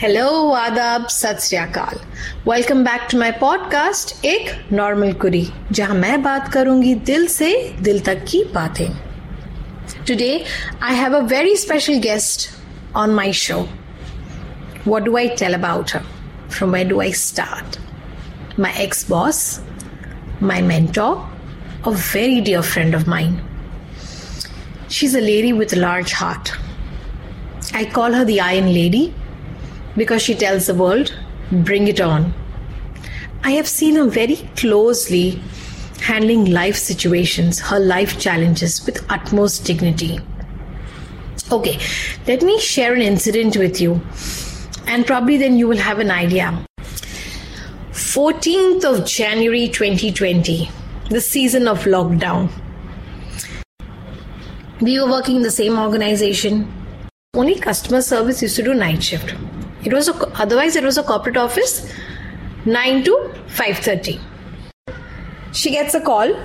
Hello आदाब सत श्रीकाल welcome back to my podcast एक नॉर्मल कुरी जहाँ मैं बात करूँगी दिल से दिल तक की बातें today I have a very special guest on my show what do I tell about her from where do I start my ex boss my mentor, a very dear friend of mine. She's a lady with a large heart I call her the Iron Lady. Because she tells the world, bring it on. I have seen her very closely handling life situations, her life challenges with utmost dignity. Okay, let me share an incident with you, and probably then you will have an idea. 14th of January 2020, the season of lockdown. We were working in the same organization. Only customer service used to do night shift. It was a, otherwise it was a corporate office, 9 to 5:30. She gets a call.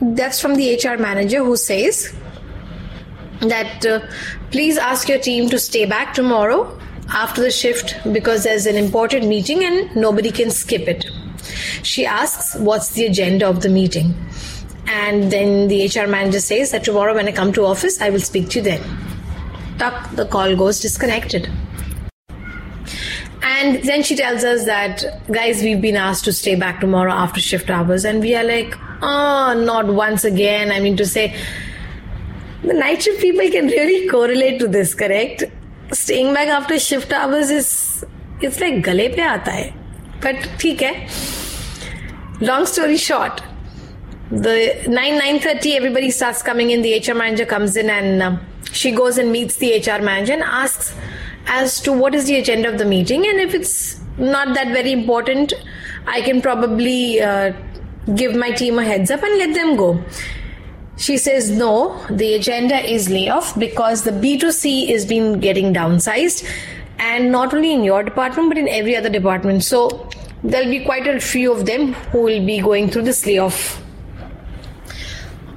That's from the HR manager who says that uh, please ask your team to stay back tomorrow after the shift because there's an important meeting and nobody can skip it. She asks what's the agenda of the meeting. And then the HR manager says that tomorrow when I come to office, I will speak to you then. Tuck, the call goes disconnected. And then she tells us that, guys, we've been asked to stay back tomorrow after shift hours. And we are like, oh, not once again. I mean, to say, the night shift people can really correlate to this, correct? Staying back after shift hours is, it's like gale pe aata hai. But theek hai. Long story short, the 9, 9.30, everybody starts coming in. The HR manager comes in and um, she goes and meets the HR manager and asks, as to what is the agenda of the meeting and if it's not that very important i can probably uh, give my team a heads up and let them go. She says no the agenda is layoff because the b2c is been getting downsized and not only in your department but in every other department. So there'll be quite a few of them who will be going through this layoff.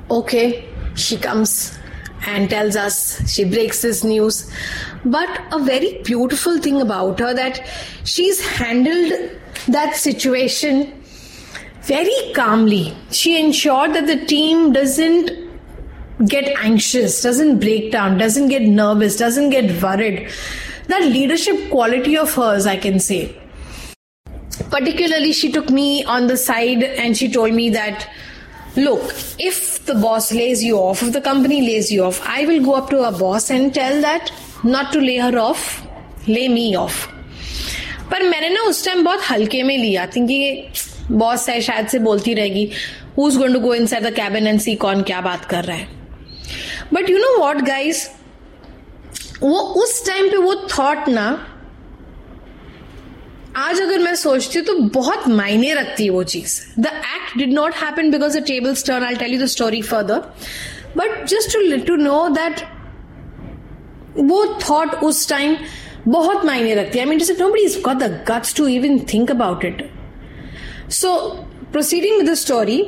Okay, she comes and tells us, she breaks this news. But a very beautiful thing about her that she's handled that situation very calmly. She ensured that the team doesn't get anxious, doesn't break down, doesn't get nervous, doesn't get worried. That leadership quality of hers, I can say. Particularly, she took me on the side and she told me that look, if the boss lays you off, if the company lays you off, I will go up to our boss and tell that not to lay her off, lay me off. पर मैंने ना उस time बहुत हल्के में लिया कि boss है शायद से बोलती रहेगी who is going to go inside the cabin and see कौन क्या बात कर रहा है but you know what guys वो उस टाइम पे वो थॉट ना आज अगर मैं सोचती हूँ तो बहुत मायने रखती है वो चीज़। The act did not happen because the tables turn I tell you the story further but just to to know that वो थॉट उस टाइम बहुत मायने रखती है। I mean to say nobody is the guts to even think about it so proceeding story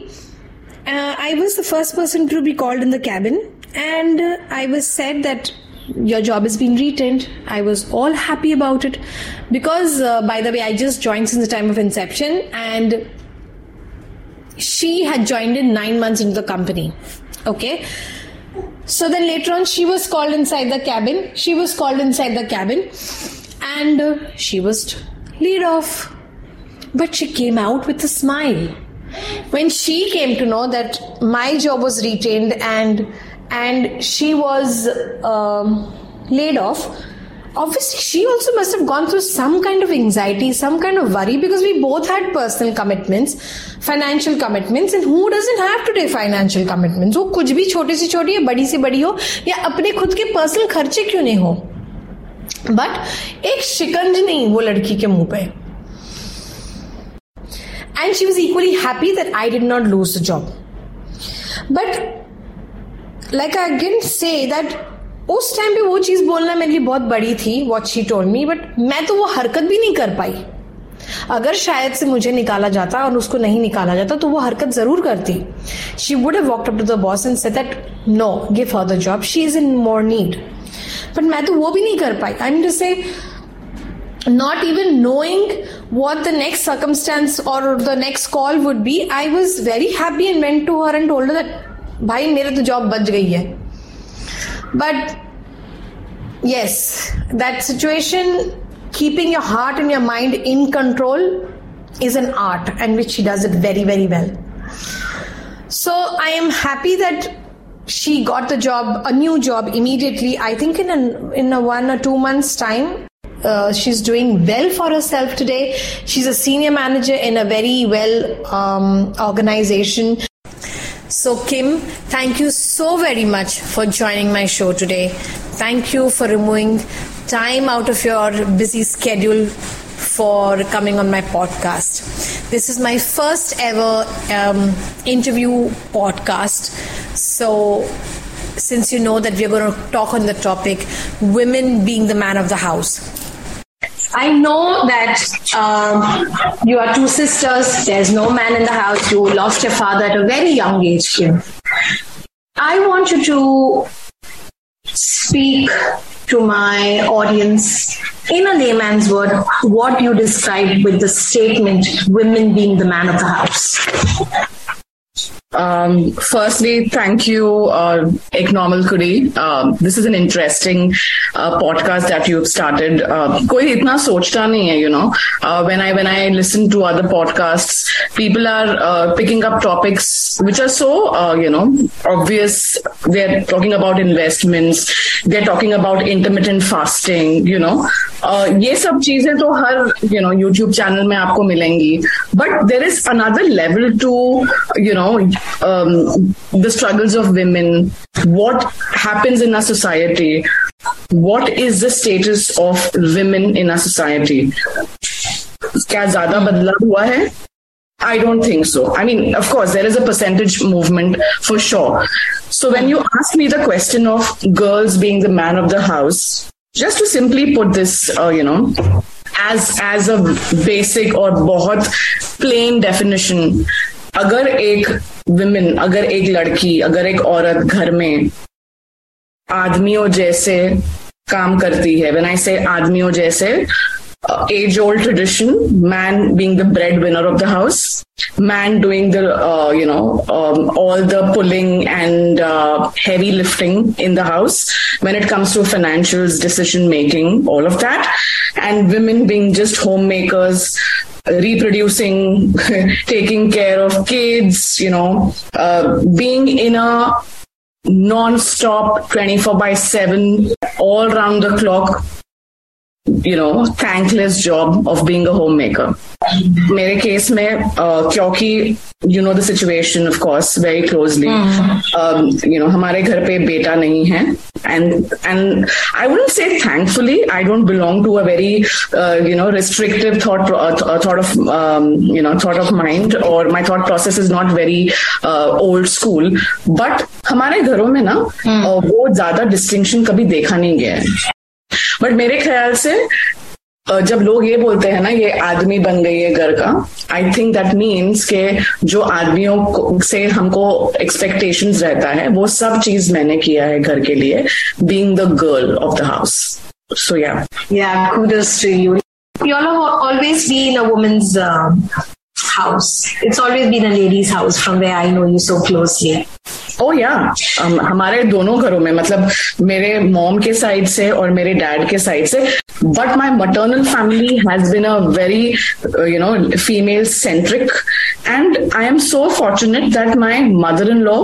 uh, i was the first person to be called in the cabin and uh, i was said that your job has been retained. I was all happy about it because, uh, by the way, I just joined since the time of inception and she had joined in nine months into the company. Okay. So then later on, she was called inside the cabin. She was called inside the cabin and uh, she was laid off. But she came out with a smile. When she came to know that my job was retained and and she was um, laid off obviously she also must have gone through some kind of anxiety some kind of worry because we both had personal commitments financial commitments and who doesn't have today financial commitments वो कुछ भी छोटी सी छोटी या बड़ी सी बड़ी हो या अपने खुद के पर्सनल खर्चे क्यों नहीं हो बट एक शिकंज नहीं वो लड़की के मुंह पे and she was equally happy that I did not lose the job. But like I again say that उस टाइम पे वो चीज़ बोलना मेरे लिए बहुत बड़ी थी what she told me but मैं तो वो हरकत भी नहीं कर पाई। अगर शायद से मुझे निकाला जाता और उसको नहीं निकाला जाता तो वो हरकत ज़रूर करती। She would have walked up to the boss and said that no give her the job she is in more need but मैं तो वो भी नहीं कर पाई। I mean to say not even knowing what the next circumstance or the next call would be, I was very happy and went to her and told that, "Bhai, मेरे तो job बच गई है." But yes, that situation, keeping your heart and your mind in control, is an art, and which she does it very, very well. So I am happy that she got the job, a new job immediately. I think in a, in a one or two months time, uh, she's doing well for herself today. She's a senior manager in a very well um, organization. So, Kim, thank you so very much for joining my show today. Thank you for removing time out of your busy schedule for coming on my podcast. This is my first ever um, interview podcast. So, since you know that we're going to talk on the topic women being the man of the house. I know that um, you are two sisters. There's no man in the house. You lost your father at a very young age, Kim. I want you to speak to my audience in a layman's word what you described with the statement women being the man of the house um, firstly, thank you, uh, Eknormal Kudi. Um, this is an interesting uh, podcast that you've started. Uh, कोई इतना सोचता नहीं है, you know. Uh, when I when I listen to other podcasts, people are uh, picking up topics which are so, uh, you know, obvious. They're talking about investments. They're talking about intermittent fasting. You know, uh, ये सब चीजें तो हर you know YouTube channel में आपको मिलेंगी. But there is another level to, you know um, the struggles of women, what happens in our society, what is the status of women in our society. क्या ज्यादा बदलाव हुआ है I don't think so. I mean, of course, there is a percentage movement for sure. So when you ask me the question of girls being the man of the house, just to simply put this, uh, you know, as as a basic or बहुत plain definition, अगर एक women अगर एक लड़की अगर एक औरत घर में आदमियों जैसे काम करती है when I say आदमियों जैसे age old tradition man being the breadwinner of the house man doing the uh, you know um, all the pulling and uh, heavy lifting in the house when it comes to financials decision making all of that. And women being just homemakers reproducing, taking care of kids, you know, uh, being in a non-stop 24 by 7 all round the clock you know thankless job of being a homemaker मेरे case में क्योंकि you know the situation of course very closely you know हमारे घर पे बेटा नहीं है and and I wouldn't say thankfully I don't belong to a very you know restrictive thought thought of you know thought of mind और my thought process is not very old school but हमारे घरों में ना hmm. uh, वो ज्यादा distinction कभी देखा नहीं गया है बट मेरे ख्याल से जब लोग ये बोलते हैं ना ये आदमी बन गई है घर का आई थिंक दैट मीन्स के जो आदमियों से हमको एक्सपेक्टेशन रहता है वो सब चीज़ मैंने किया है घर के लिए being the girl of the house so yeah yeah a woman's uh, house it's always been a lady's house from where i know you so closely oh yeah हमारे दोनों घरों में मतलब मेरे मॉम के साइड से और मेरे डैड के साइड से but my maternal family has been a very you know female centric and I am so fortunate that my mother in law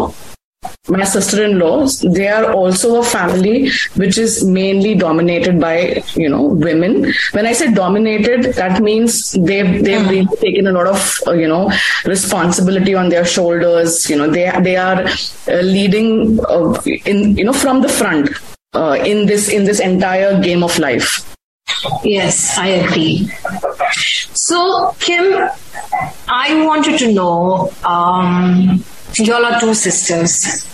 my sister-in-laws they are also a family which is mainly dominated by you know women. When i say dominated that means they've they've really taken a lot of uh, you know responsibility on their shoulders. You know they they are uh, leading uh, in you know from the front uh, in this in this entire game of life. Yes i agree. So kim i wanted to know um, y'all are two sisters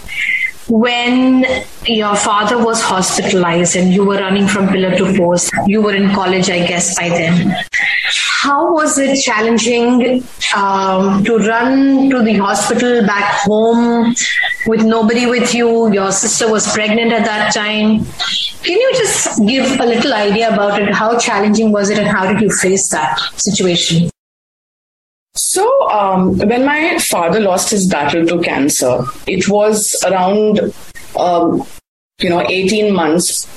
when your father was hospitalized and you were running from pillar to post, you were in college, I guess, by then. How was it challenging um, to run to the hospital back home with nobody with you? Your sister was pregnant at that time. Can you just give a little idea about it? How challenging was it and how did you face that situation? So, um, when my father lost his battle to cancer, it was around, um, you know, 18 months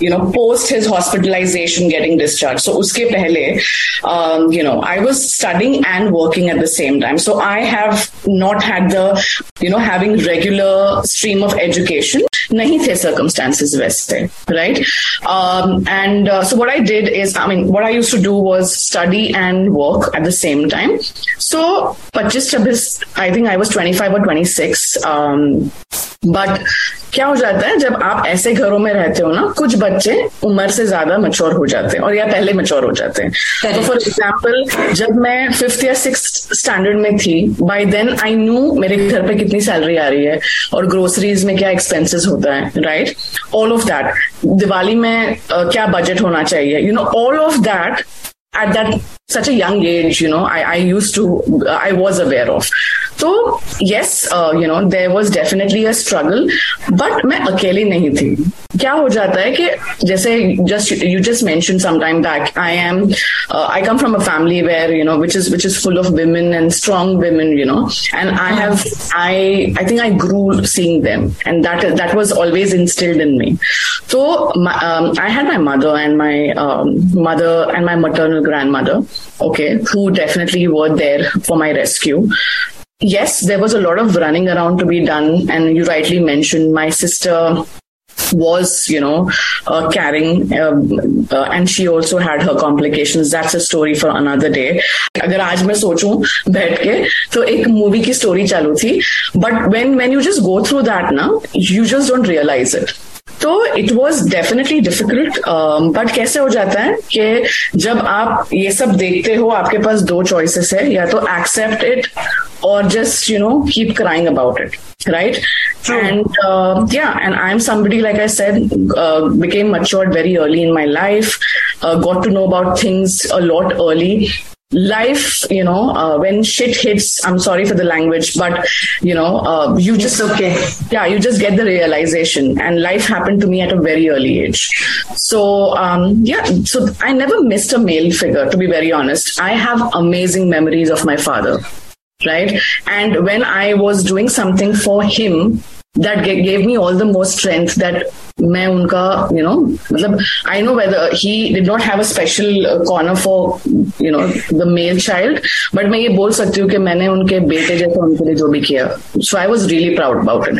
you know, post his hospitalization, getting discharged. So, uske pehle, um, you know, I was studying and working at the same time. So, I have not had the, you know, having regular stream of education nahi the circumstances thing right? Um, and uh, so what I did is I mean what I used to do was study and work at the same time. So but just a bit I think I was 25 or 26 um, but क्या हो जाता है जब आप ऐसे घरों में रहते हो ना कुछ बच्चे उम्र से ज़्यादा मच्योर हो जाते हैं और या पहले मच्योर हो जाते हैं। तो फॉर एग्ज़ाम्पल जब मैं फिफ्थ या सिक्स स्टैंडर्ड में थी बाय देन आई न्यू मेरे घर पे कितनी सैलरी आ रही है और ग्रोसरीज में क्या एक्सपेंसेस होता है right all of that Diwali में uh, क्या बजट होना चाहिए? You know all of that at that such a young age you know i, I used to i was aware of so yes uh, you know there was definitely a struggle but मैं अकेली नहीं थी क्या हो जाता है कि जैसे just you just mentioned some time back I am uh, I come from a family where you know which is which is full of women and strong women you know and I have I I think I grew seeing them and that that was always instilled in me so my, um, I had my mother and my um, mother and my maternal grandmother okay who definitely were there for my rescue yes, there was a lot of running around to be done. And you rightly mentioned my sister was you know uh, carrying um, uh, and she also had her complications that's a story for another day अगर आज मैं सोचूं बैठ के तो एक movie की story चालू थी but when when you just go through that ना you just don't realise it तो it was definitely difficult but कैसे हो जाता है कि जब आप ये सब देखते हो आपके पास दो चॉइसेस है या तो एक्सेप्ट इट और just you know keep crying about it right and क्या and I am somebody like I said became mature very early in my life got to know about things a lot early life you know uh, when shit hits i'm sorry for the language but you know uh, you just it's okay. yeah you just get the realization. And life happened to me at a very early age. So um, yeah so i never missed a male figure to be very honest. I have amazing memories of my father right? And when I was doing something for him, that gave me all the more strength that मैं उनका you know मतलब I know whether he did not have a special uh, corner for you know the male child but मैं ये बोल सकती हूँ कि मैंने उनके बेटे जैसा उनके लिए जो भी किया so I was really proud about it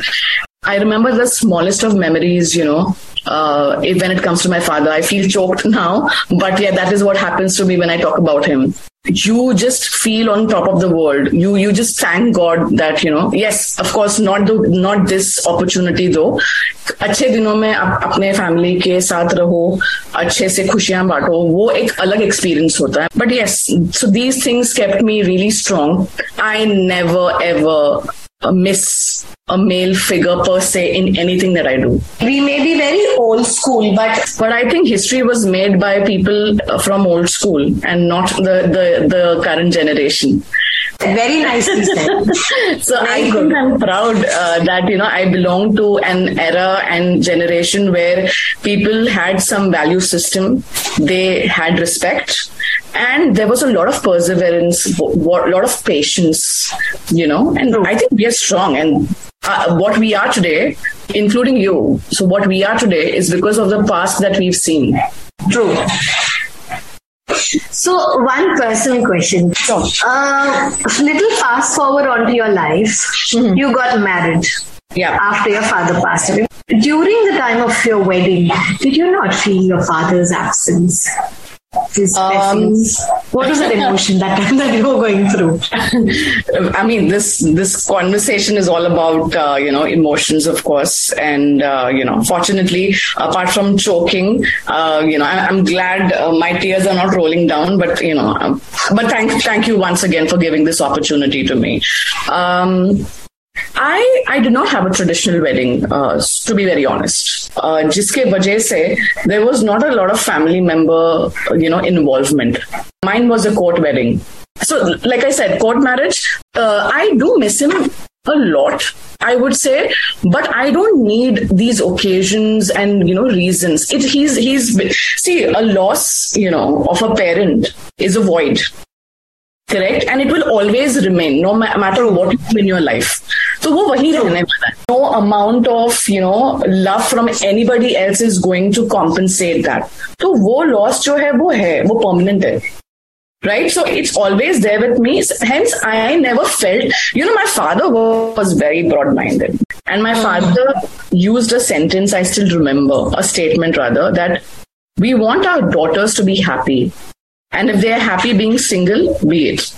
I remember the smallest of memories you know uh, when it comes to my father. I feel choked now, but yeah, that is what happens to me when I talk about him. You just feel on top of the world. You you just thank God that you know. Yes, of course, not the not this opportunity though. अच्छे दिनों में आप अपने family के साथ रहो अच्छे से खुशियां बांटो वो एक अलग एक्सपीरियंस होता है but yes so these things kept me really strong I never ever miss a male figure per se in anything that I do. We may be very old school, but but I think history was made by people from old school and not the the, the current generation. Very nicely said. so Very I good. think I'm proud uh, that you know I belong to an era and generation where people had some value system. They had respect and there was a lot of perseverance, a lot of patience, you know, and I think we are strong and uh, what we are today, including you. So what we are today is because of the past that we've seen. True. So one personal question. Sure. Uh, little fast forward onto your life. Mm-hmm. You got married. Yeah. After your father passed away. During the time of your wedding, did you not feel your father's absence? Um, what was that emotion that that you were going through? I mean this this conversation is all about uh, you know emotions of course and uh, you know fortunately apart from choking uh, you know I, am glad uh, my tears are not rolling down but you know um, but thank thank you once again for giving this opportunity to me. Um, I I do not have a traditional wedding, uh, to be very honest. Uh, jiske se, there was not a lot of family member, you know, involvement. Mine was a court wedding. So, like I said, court marriage, uh, I do miss him a lot i would say but i don't need these occasions and you know reasons it he's he's see a loss you know of a parent is a void correct, and it will always remain no ma- matter what in your life. So वो वही रहने वाला है. No amount of you know love from anybody else is going to compensate that. तो वो loss जो है वो है वो permanent है. right? So it's always there with me. Hence, I never felt, you know, my father was very broad minded. And my father used a sentence, I still remember, a statement rather, that we want our daughters to be happy. And if they're happy being single, be it.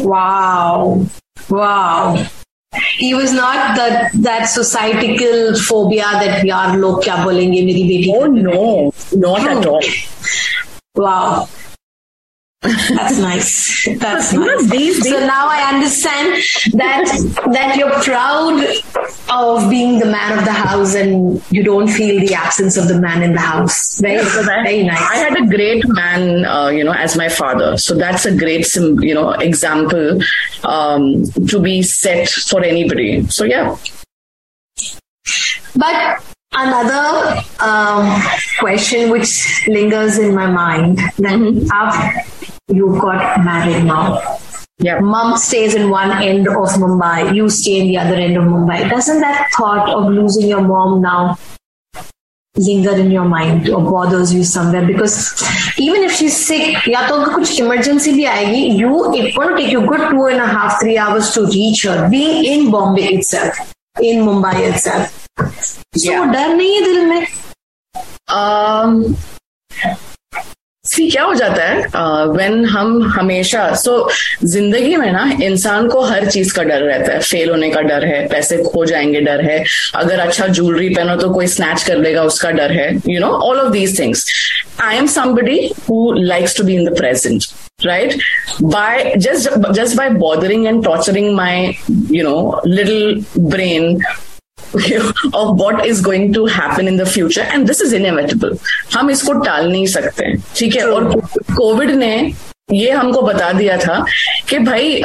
Wow. Wow. He was not that that societal phobia that we are log kya bolenge meri beti. Oh no, not at all. Wow. That's nice. That's nice. these- so now I understand that that you're proud of being the man of the house and you don't feel the absence of the man in the house. Very, I, very nice. I had a great man, uh, you know, as my father. So that's a great, you know, example um, to be set for anybody. So yeah. But another um, question which lingers in my mind that after you got married now, Yeah. mom stays in one end of Mumbai, you stay in the other end of Mumbai. Doesn't that thought of losing your mom now linger in your mind or bothers you somewhere? Because even if she's sick, या तो अगर कुछ emergency भी आएगी, you it going to take you good two and a half, three hours to reach her. Being in Bombay itself, in Mumbai itself. So Yeah. डर नहीं है दिल में? um, सी क्या हो जाता है? व्हेन हम हमेशा सो so, ज़िंदगी में ना इंसान को हर चीज़ का डर रहता है। फेल होने का डर है पैसे खो जाएँगे डर है। अगर अच्छा ज्वेलरी पहनो तो कोई स्नैच कर लेगा उसका डर है। You know all of these things I am somebody who likes to be in the present right? By just just by bothering and torturing my you know little brain of what is going to happen in the future. And this is inevitable. हम इसको टाल नहीं सकते। ठीक है? और Covid ने ये हमको बता दिया था कि भाई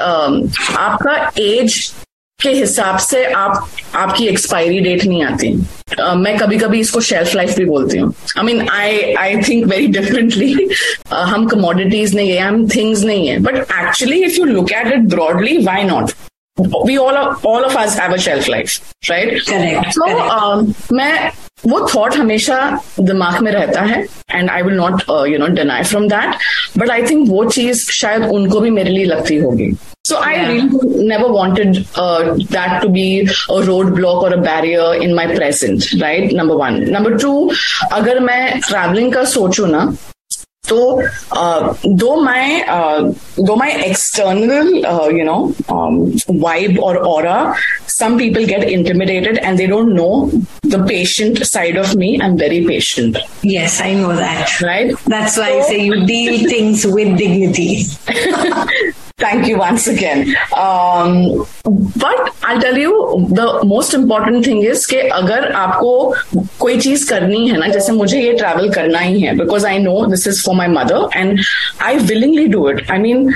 आपका एज के हिसाब से आप आपकी एक्सपायरी डेट नहीं आती। अ, मैं कभी कभी इसको शेल्फ लाइफ भी बोलती हूँ। I mean I I think very differently हम कमोडिटीज नहीं है हम थिंग्स नहीं है। But actually if you look at it broadly why not we all all of आज have a shelf life right so मैं वो थॉट हमेशा दिमाग में रहता है and I will not you know deny from that but I think वो चीज़ शायद उनको भी मेरे लिए लगती होगी. So I really never wanted that to be a road block और a barrier in my present right number one number two अगर मैं ट्रैवलिंग का सोचू ना So, uh, though my uh, though my external uh, you know um, vibe or aura, some people get intimidated and they don't know the patient side of me. I'm very patient, Yes, I know that. right? That's why I say you deal things with dignity. Thank you once again. Um, but I'll tell you the most important thing is कि अगर आपको कोई चीज़ करनी है ना जैसे मुझे ये ट्रैवल करना ही है because I know this is for my mother and I willingly do it I mean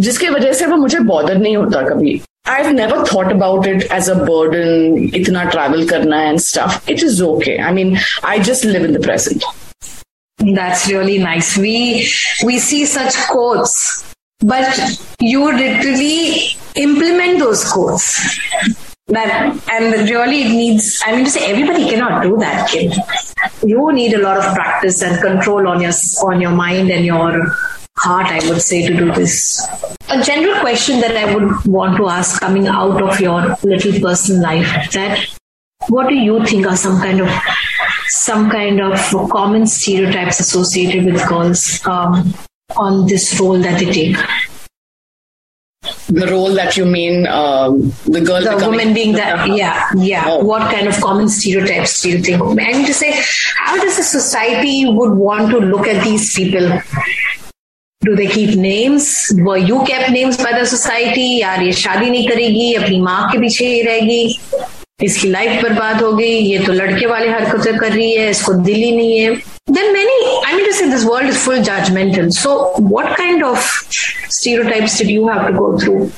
जिसकी वजह से वो मुझे बॉदर नहीं होता कभी I've never thought about it as a burden, इतना travel करना and stuff. It is okay. I mean, I just live in the present. That's really nice. We we see such quotes, but you literally implement those codes That and really it needs. I mean to say, everybody cannot do that, kid. You need a lot of practice and control on your on your mind and your heart. I would say to do this. A general question that I would want to ask, coming out of your little personal life, that what do you think are some kind of some kind of common stereotypes associated with girls um, on this role that they take The role that you mean, um, the girl the woman being that yeah yeah Oh. what kind of common stereotypes do you think i mean to say how does the society would want to look at these people do they keep names were you kept names by the society यार ये शादी नहीं करेगी अपनी माँ के पीछे ही रहेगी इसकी लाइफ बर्बाद हो गई ये तो लड़के वाले हरकतें कर रही है इसको दिल ही नहीं है then many i mean to say this world is full judgmental so what kind of stereotypes did you have to go through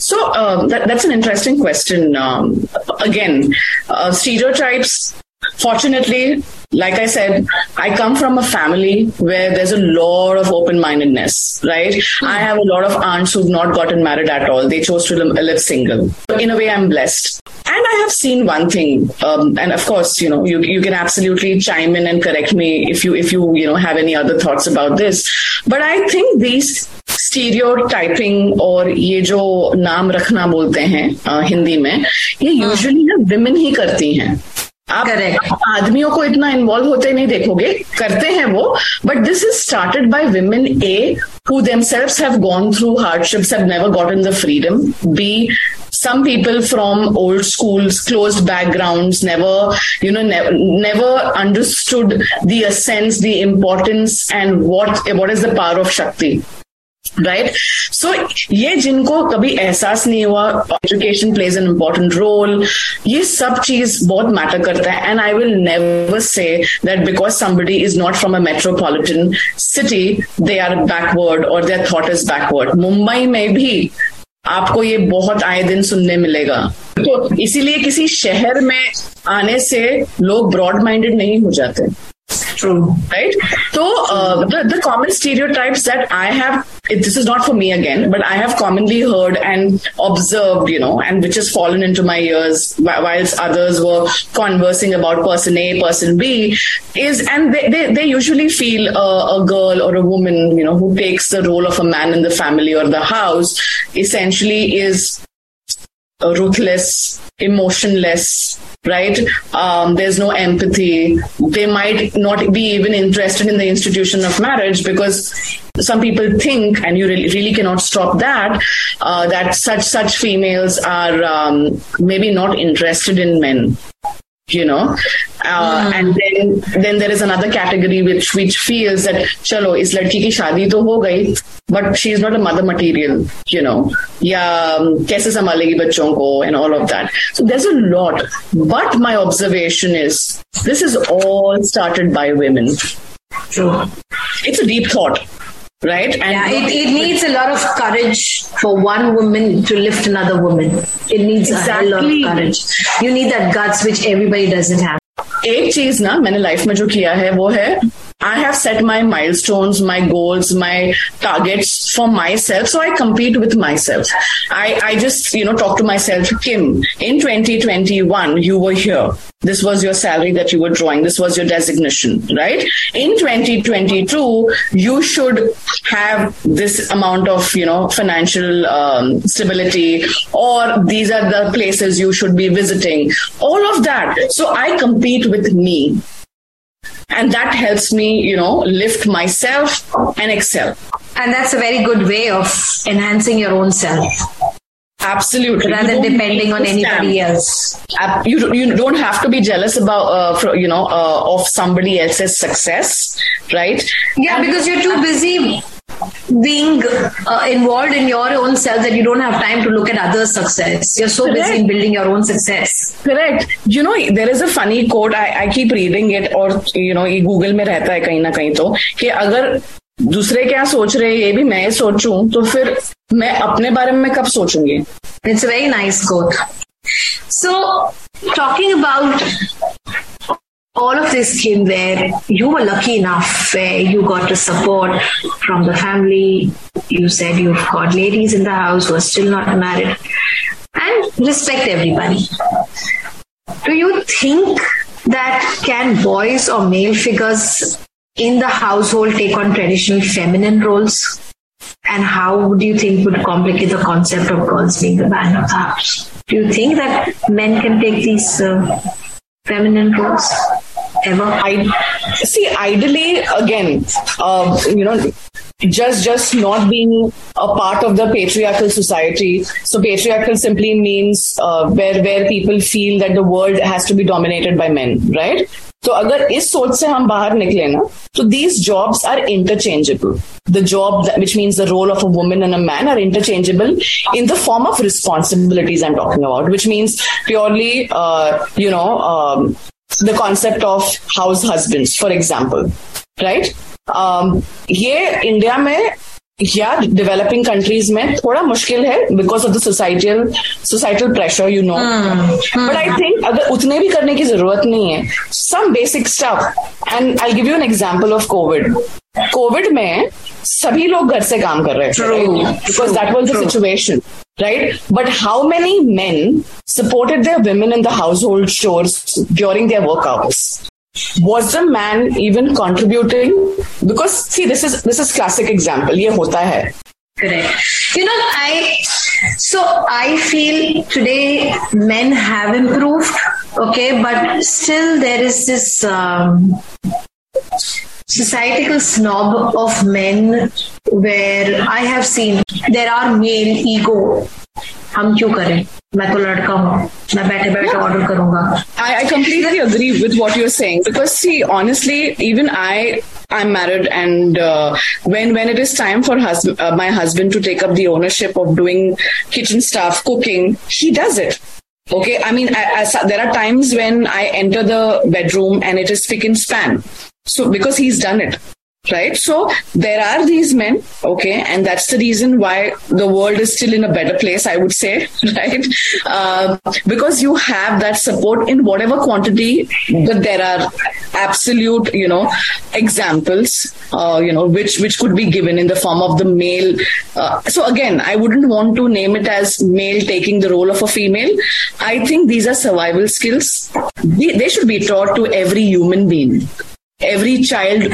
So uh, that, that's an interesting question. Um, again, uh, stereotypes. Fortunately, like I said, I come from a family where there's a lot of open mindedness, right? Mm-hmm. I have a lot of aunts who've not gotten married at all. They chose to live single. In a way, I'm blessed. And I have seen one thing, um, and of course, you know, you, you can absolutely chime in and correct me if you if you you know have any other thoughts about this. But I think these stereotyping और ये जो नाम रखना बोलते हैं हिंदी में ये usually ना विमेन ही करती हैं आप आदमियों को इतना इन्वॉल्व होते नहीं देखोगे करते हैं वो but this is started by women a who themselves have gone through hardships have never gotten the freedom b some people from old schools closed backgrounds never you know never, never understood the essence the importance and what what is the power of shakti right so ये जिनको कभी एहसास नहीं हुआ education plays an important role ये सब चीज़ बहुत मैटर करता है. And I will never say that because somebody is not from a metropolitan city they are backward और their thought is backward Mumbai में भी आपको ये बहुत आए दिन सुनने मिलेगा. तो इसीलिए किसी शहर में आने से लोग ब्रॉड माइंडेड नहीं हो जाते. True. Right? So, uh, the, the common stereotypes that I have, it, this is not for me again, but I have commonly heard and observed, you know, and which has fallen into my ears whilst others were conversing about person A, person B, is, and they, they, they usually feel a, a girl or a woman, you know, who takes the role of a man in the family or the house essentially is ruthless, emotionless, right? Um, there's no empathy. They might not be even interested in the institution of marriage because some people think, and you really, really cannot stop that, uh, that such such females are um, maybe not interested in men you know? Uh, mm. and then then there is another category which which feels that chalo is ladki ki shadi to ho gayi but she is not a mother material you know? Ya kaise sambhalegi bachon ko and all of that. So there's a lot. But my observation is this is all started by women. True. It's a deep thought right? And yeah, it, it needs a lot of courage for one woman to lift another woman. It needs exactly. a lot of courage. You need that guts which everybody doesn't have. एक चीज ना मैंने life में जो किया है वो है I have set my milestones, my goals, my targets for myself. So I compete with myself. I, I just, you know, talk to myself, Kim, in 2021, you were here. This was your salary that you were drawing. This was your designation, right? In 2022, you should have this amount of, you know, financial um, stability, or these are the places you should be visiting. All of that. So I compete with me and that helps me you know lift myself and excel. And that's a very good way of enhancing your own self. Absolutely. Rather than depending on anybody else. You, you don't have to be jealous about uh, you know uh, of somebody else's success right? Yeah and because you're too busy being uh, involved in your own self that you don't have time to look at others' success. You're so Correct. busy in building your own success. Correct. You know, there is a funny quote. I, I keep reading it, or you know, ये Google में रहता है कहीं ना कहीं तो कि अगर दूसरे क्या सोच रहे हैं ये भी मैं सोचूं तो फिर मैं अपने बारे में कब सोचूँगी It's a very nice quote. So, talking about all of this came where you were lucky enough where you got the support from the family. You said you've got ladies in the house who are still not married and respect everybody. Do you think that can boys or male figures in the household take on traditional feminine roles? And how do you think would complicate the concept of girls being the man of the house? Do you think that men can take these uh, feminine roles? ever? I see. Ideally, again, uh, you know, just just not being a part of the patriarchal society. So patriarchal simply means uh, where where people feel that the world has to be dominated by men, right? तो अगर इस सोच से हम बाहर निकले ना तो these jobs are interchangeable the job which means the role of a woman and a man are interchangeable in the form of responsibilities I am talking about which means purely you know the concept of house husbands, for example, right? Um, ये India में या developing countries में थोड़ा मुश्किल है because of the societal societal pressure you know but I think अगर उतने भी करने की ज़रूरत नहीं है some basic stuff and I give you an example of Covid Covid में सभी लोग घर से काम कर रहे थे because that was the situation right? But how many men supported their women in the household chores during their work hours? Was the man even contributing? Because see, this is this is classic example. ये होता है. Correct. You know, I so I feel today men have improved, okay, but still there is this um, societal snob of men where I have seen there are male ego. हम क्यों करें मैं तो लड़का हूँ मैं बैठे बैठे ऑर्डर करूंगा I, I completely agree with what you're saying because see honestly even I I'm married and uh, when when it is time for husband uh, my husband to take up the ownership of doing kitchen stuff cooking he does it okay I mean I, I, there are times when I enter the bedroom and it is spick and span so because he's done it right? So there are these men okay and that's the reason why the world is still in a better place i would say right? Uh, because you have that support in whatever quantity but there are absolute you know examples uh, you know which which could be given in the form of the male uh, so again i wouldn't want to name it as male taking the role of a female. I think these are survival skills. They, they should be taught to every human being every child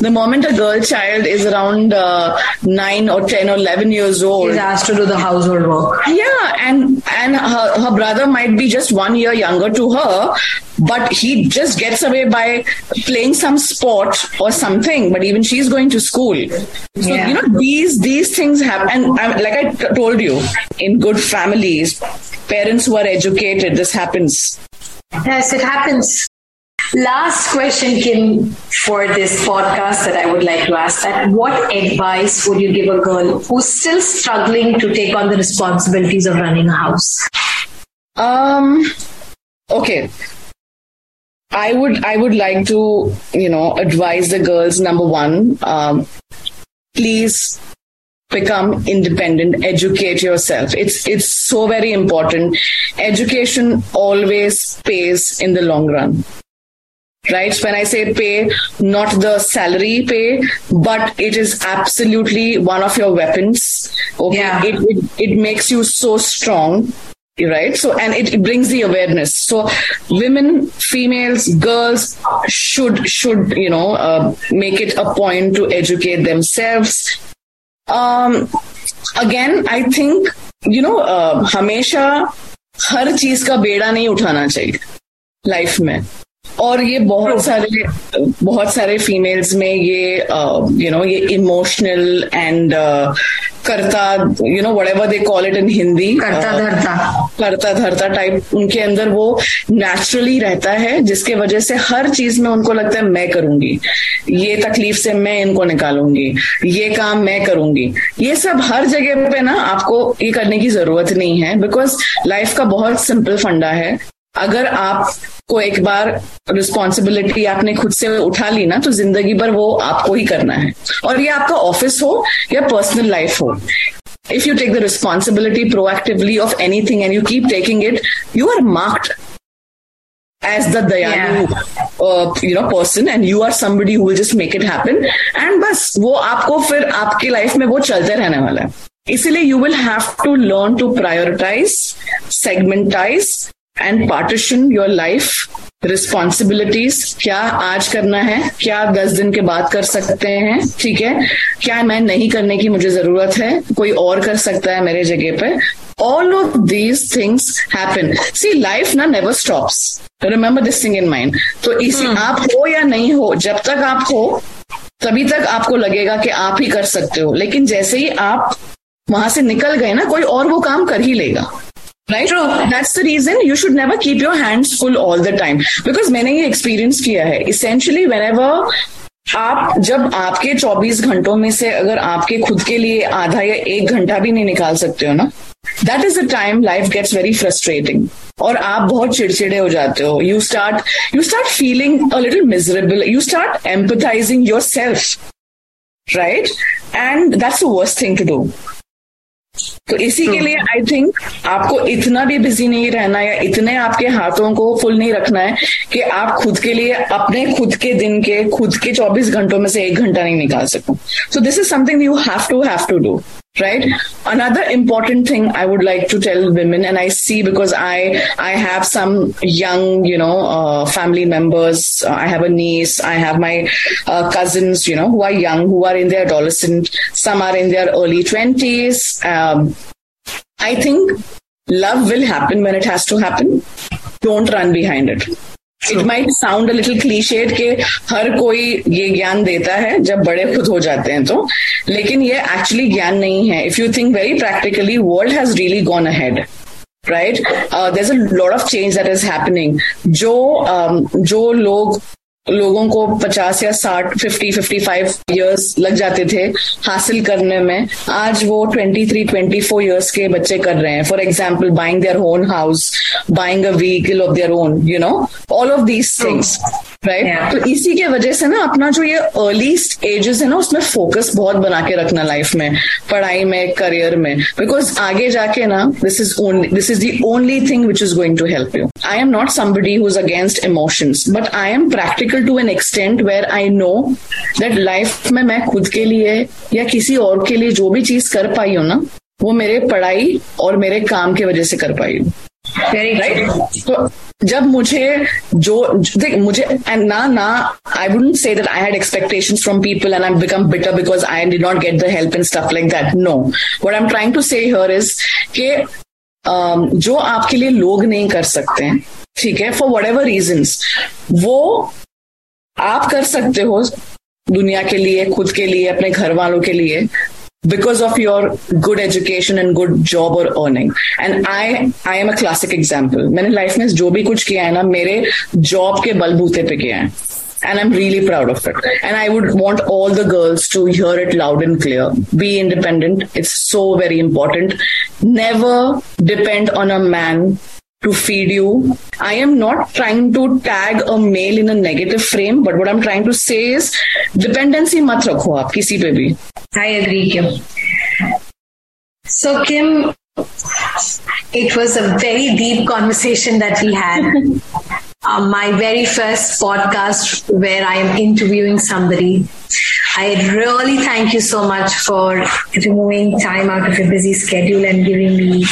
the moment a girl child is around uh, 9 or 10 or 11 years old is asked to do the household work yeah and and her, her brother might be just one year younger to her but he just gets away by playing some sport or something but even she's going to school so Yeah. you know these these things happen and um, like i t- told you in good families parents who are educated this happens Yes, it happens. Last question, Kim, for this podcast that I would like to ask that what advice would you give a girl who's still struggling to take on the responsibilities of running a house? Um. Okay. I would I would like to you know advise the girls. Number one, um, please become independent. Educate yourself. It's it's so very important. Education always pays in the long run Right? When I say pay, not the salary pay, but it is absolutely one of your weapons. Okay. Yeah. It, it it makes you so strong right so and it, it brings the awareness so women females girls should should you know uh, make it a point to educate themselves um again i think you know uh, हमेशा हर चीज का बेड़ा नहीं उठाना चाहिए life में और ये बहुत सारे बहुत सारे फीमेल्स में ये यू नो ये इमोशनल एंड करता you know whatever they call it in Hindi करता धरता। करता धरता टाइप उनके अंदर वो नेचुरली रहता है जिसके वजह से हर चीज़ में उनको लगता है मैं करूँगी। ये तकलीफ़ से मैं इनको निकालूँगी। ये काम मैं करूँगी। ये सब हर जगह पे ना आपको ये करने की ज़रूरत नहीं है बिकॉज़ लाइफ का बहुत सिंपल फंडा है। अगर आप को एक बार रिस्पॉन्सिबिलिटी आपने खुद से उठा ली ना तो ज़िंदगी भर वो आपको ही करना है। और ये आपका ऑफ़िस हो या पर्सनल लाइफ हो if you take the responsibility proactively of anything and you keep taking it you are marked as the दयालु you know person and you are somebody who just make it happen and बस वो आपको फिर आपके life में वो चलते रहने वाला है। इसीलिए you will have to learn to prioritise segmentise and partition your life responsibilities क्या आज करना है? क्या दस दिन के बाद कर सकते हैं? ठीक है? क्या मैं नहीं करने की मुझे ज़रूरत है? कोई और कर सकता है मेरे जगह पे? All of these things happen see life ना never stops remember this thing in mind तो इसी hmm. आप हो या नहीं हो जब तक आप हो तभी तक आपको लगेगा कि आप ही कर सकते हो। लेकिन जैसे ही आप वहाँ से निकल गए ना कोई और वो काम कर ही लेगा। True that's the reason you should never keep your hands full all the time. Because मैंने ये एक्सपीरियंस किया है. Essentially, whenever आप, जब आपके 24 घंटों में से अगर आपके खुद के लिए आधा या एक घंटा भी नहीं निकाल सकते हो ना that is a time life gets very frustrating और आप बहुत चिड़चिड़े हो जाते हो. You start you start feeling a little miserable you start empathising yourself right and that's the worst thing to do. तो इसी के लिए आई थिंक आपको इतना भी बिज़ी नहीं रहना या इतने आपके हाथों को फुल नहीं रखना है कि आप खुद के लिए अपने खुद के दिन के खुद के 24 घंटों में से एक घंटा नहीं निकाल सको। So this is something you have to have to do right? Another important thing i would like to tell women and i see because i i have some young you know uh, family members. Uh, i have a niece. I have my uh, cousins you know who are young who are in their adolescent. Some are in their early 20s um, i think love will happen when it has to happen. Don't run behind it it might sound a little cliched के हर कोई ये ज्ञान देता है जब बड़े खुद हो जाते हैं तो लेकिन ये एक्चुअली ज्ञान नहीं है। If you think very practically world has really gone ahead right there a lot of change that is happening जो um, जो लोग लोगों को 50 या 60 50 55 इयर्स लग जाते थे हासिल करने में। आज वो 23 24 इयर्स के बच्चे कर रहे हैं। For example buying their own house buying a vehicle of their own you know all of these things right तो इसी के वजह से ना अपना जो ये अर्ली एजेस है ना उसमें फोकस बहुत बना के रखना लाइफ में पढ़ाई में करियर में। बिकॉज़ आगे जाके ना this is only this is the only thing which is going to help you am not somebody who is against emotions but I am practical to an extent where I know that life में मैं खुद के लिए या किसी और के लिए जो भी चीज़ कर पाई हूँ ना वो मेरे पढ़ाई और मेरे काम की वजह से कर पाई हूँ। राइट तो जब मुझे जो देख मुझे एंड ना ना I wouldn't say that I had expectations from people and I become bitter because I did not get the help in stuff like that no what I am trying to say here is के जो आपके लिए लोग नहीं कर सकते हैं ठीक है फॉर वट एवर रीजन वो आप कर सकते हो दुनिया के लिए, खुद के लिए, अपने घर वालों के लिए, because of your good education and good job or earning. And i i am a classic example. मैंने लाइफ में जो भी कुछ किया है ना, मेरे जॉब के बलबूते पे किया है। And I'm really proud of it. And I would want all the girls to hear it loud and clear. Be independent. It's so very important. Never depend on a man to feed you. I am not trying to tag a male in a negative frame, but what I'm trying to say is dependency mat rakho aap kisi pe bhi. I agree, Kim. So, Kim, it was a very deep conversation that we had. um, my very first podcast where I am interviewing somebody. I really thank you so much for removing time out of your busy schedule and giving me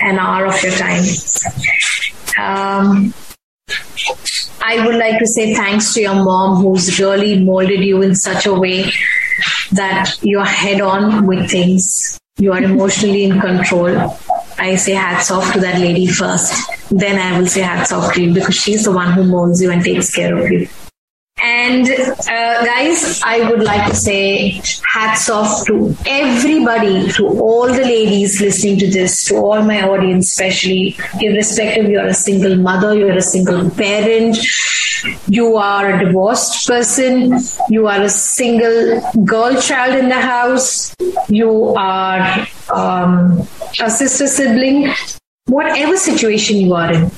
an hour of your time. Um, I would like to say thanks to your mom who's really molded you in such a way that you're head on with things. You are emotionally in control. I say hats off to that lady first. Then I will say hats off to you because she's the one who molds you and takes care of you. And uh, guys, I would like to say hats off to everybody, to all the ladies listening to this, to all my audience, especially irrespective you're a single mother, you're a single parent, you are a divorced person, you are a single girl child in the house, you are um, a sister sibling, whatever situation you are in.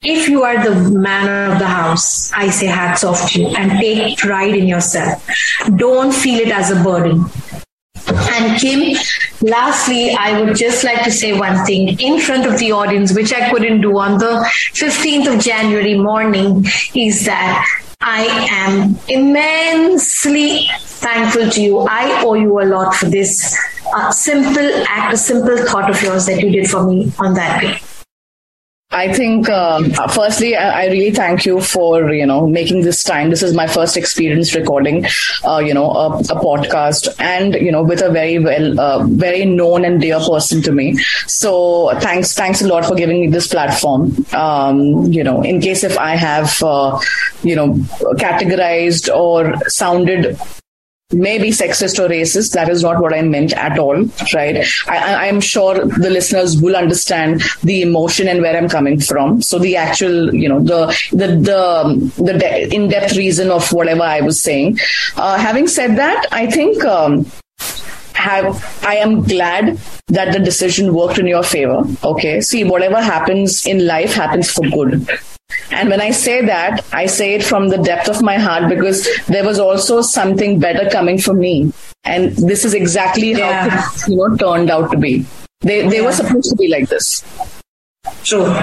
If you are the man of the house, I say hats off to you and take pride in yourself. Don't feel it as a burden. And Kim, lastly, I would just like to say one thing in front of the audience, which I couldn't do on the 15th of January morning, is that I am immensely thankful to you. I owe you a lot for this uh, simple act, a simple thought of yours that you did for me on that day. I think, um, firstly, I, I, really thank you for, you know, making this time. This is my first experience recording, uh, you know, a, a, podcast and, you know, with a very well, uh, very known and dear person to me. So thanks, thanks a lot for giving me this platform. Um, you know, in case if I have, uh, you know, categorized or sounded maybe sexist or racist. That is not what I meant at all, right? I, am sure the listeners will understand the emotion and where I'm coming from. So the actual, you know, the the the, the de- in-depth reason of whatever I was saying. Uh, having said that, I think. Um, have I am glad that the decision worked in your favor. Okay. See, whatever happens in life happens for good And when I say that, I say it from the depth of my heart because there was also something better coming for me. And this is exactly Yeah. how things, you know, turned out to be. They, they were supposed to be like this. True.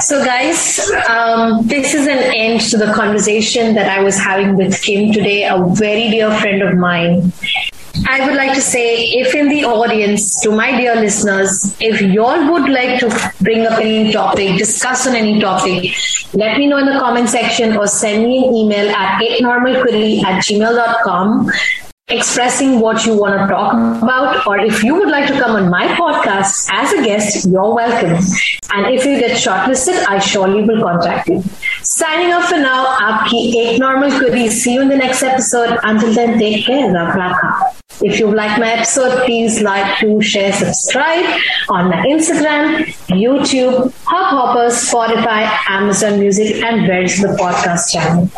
So, guys, um, this is an end to the conversation that I was having with Kim today, a very dear friend of mine. I would like to say, if in the audience, to my dear listeners, if y'all would like to bring up any topic, discuss on any topic, let me know in the comment section or send me an email at 8normalquery at gmail.com expressing what you want to talk about, or if you would like to come on my podcast as a guest, you're welcome. And if you get shortlisted, I surely will contact you. Signing off for now, aapki ek normal query. See you in the next episode. Until then, take care. Rav If you like my episode, please like, to share, subscribe on my Instagram, YouTube, Hop Hoppers, Spotify, Amazon Music, and where's the podcast channel.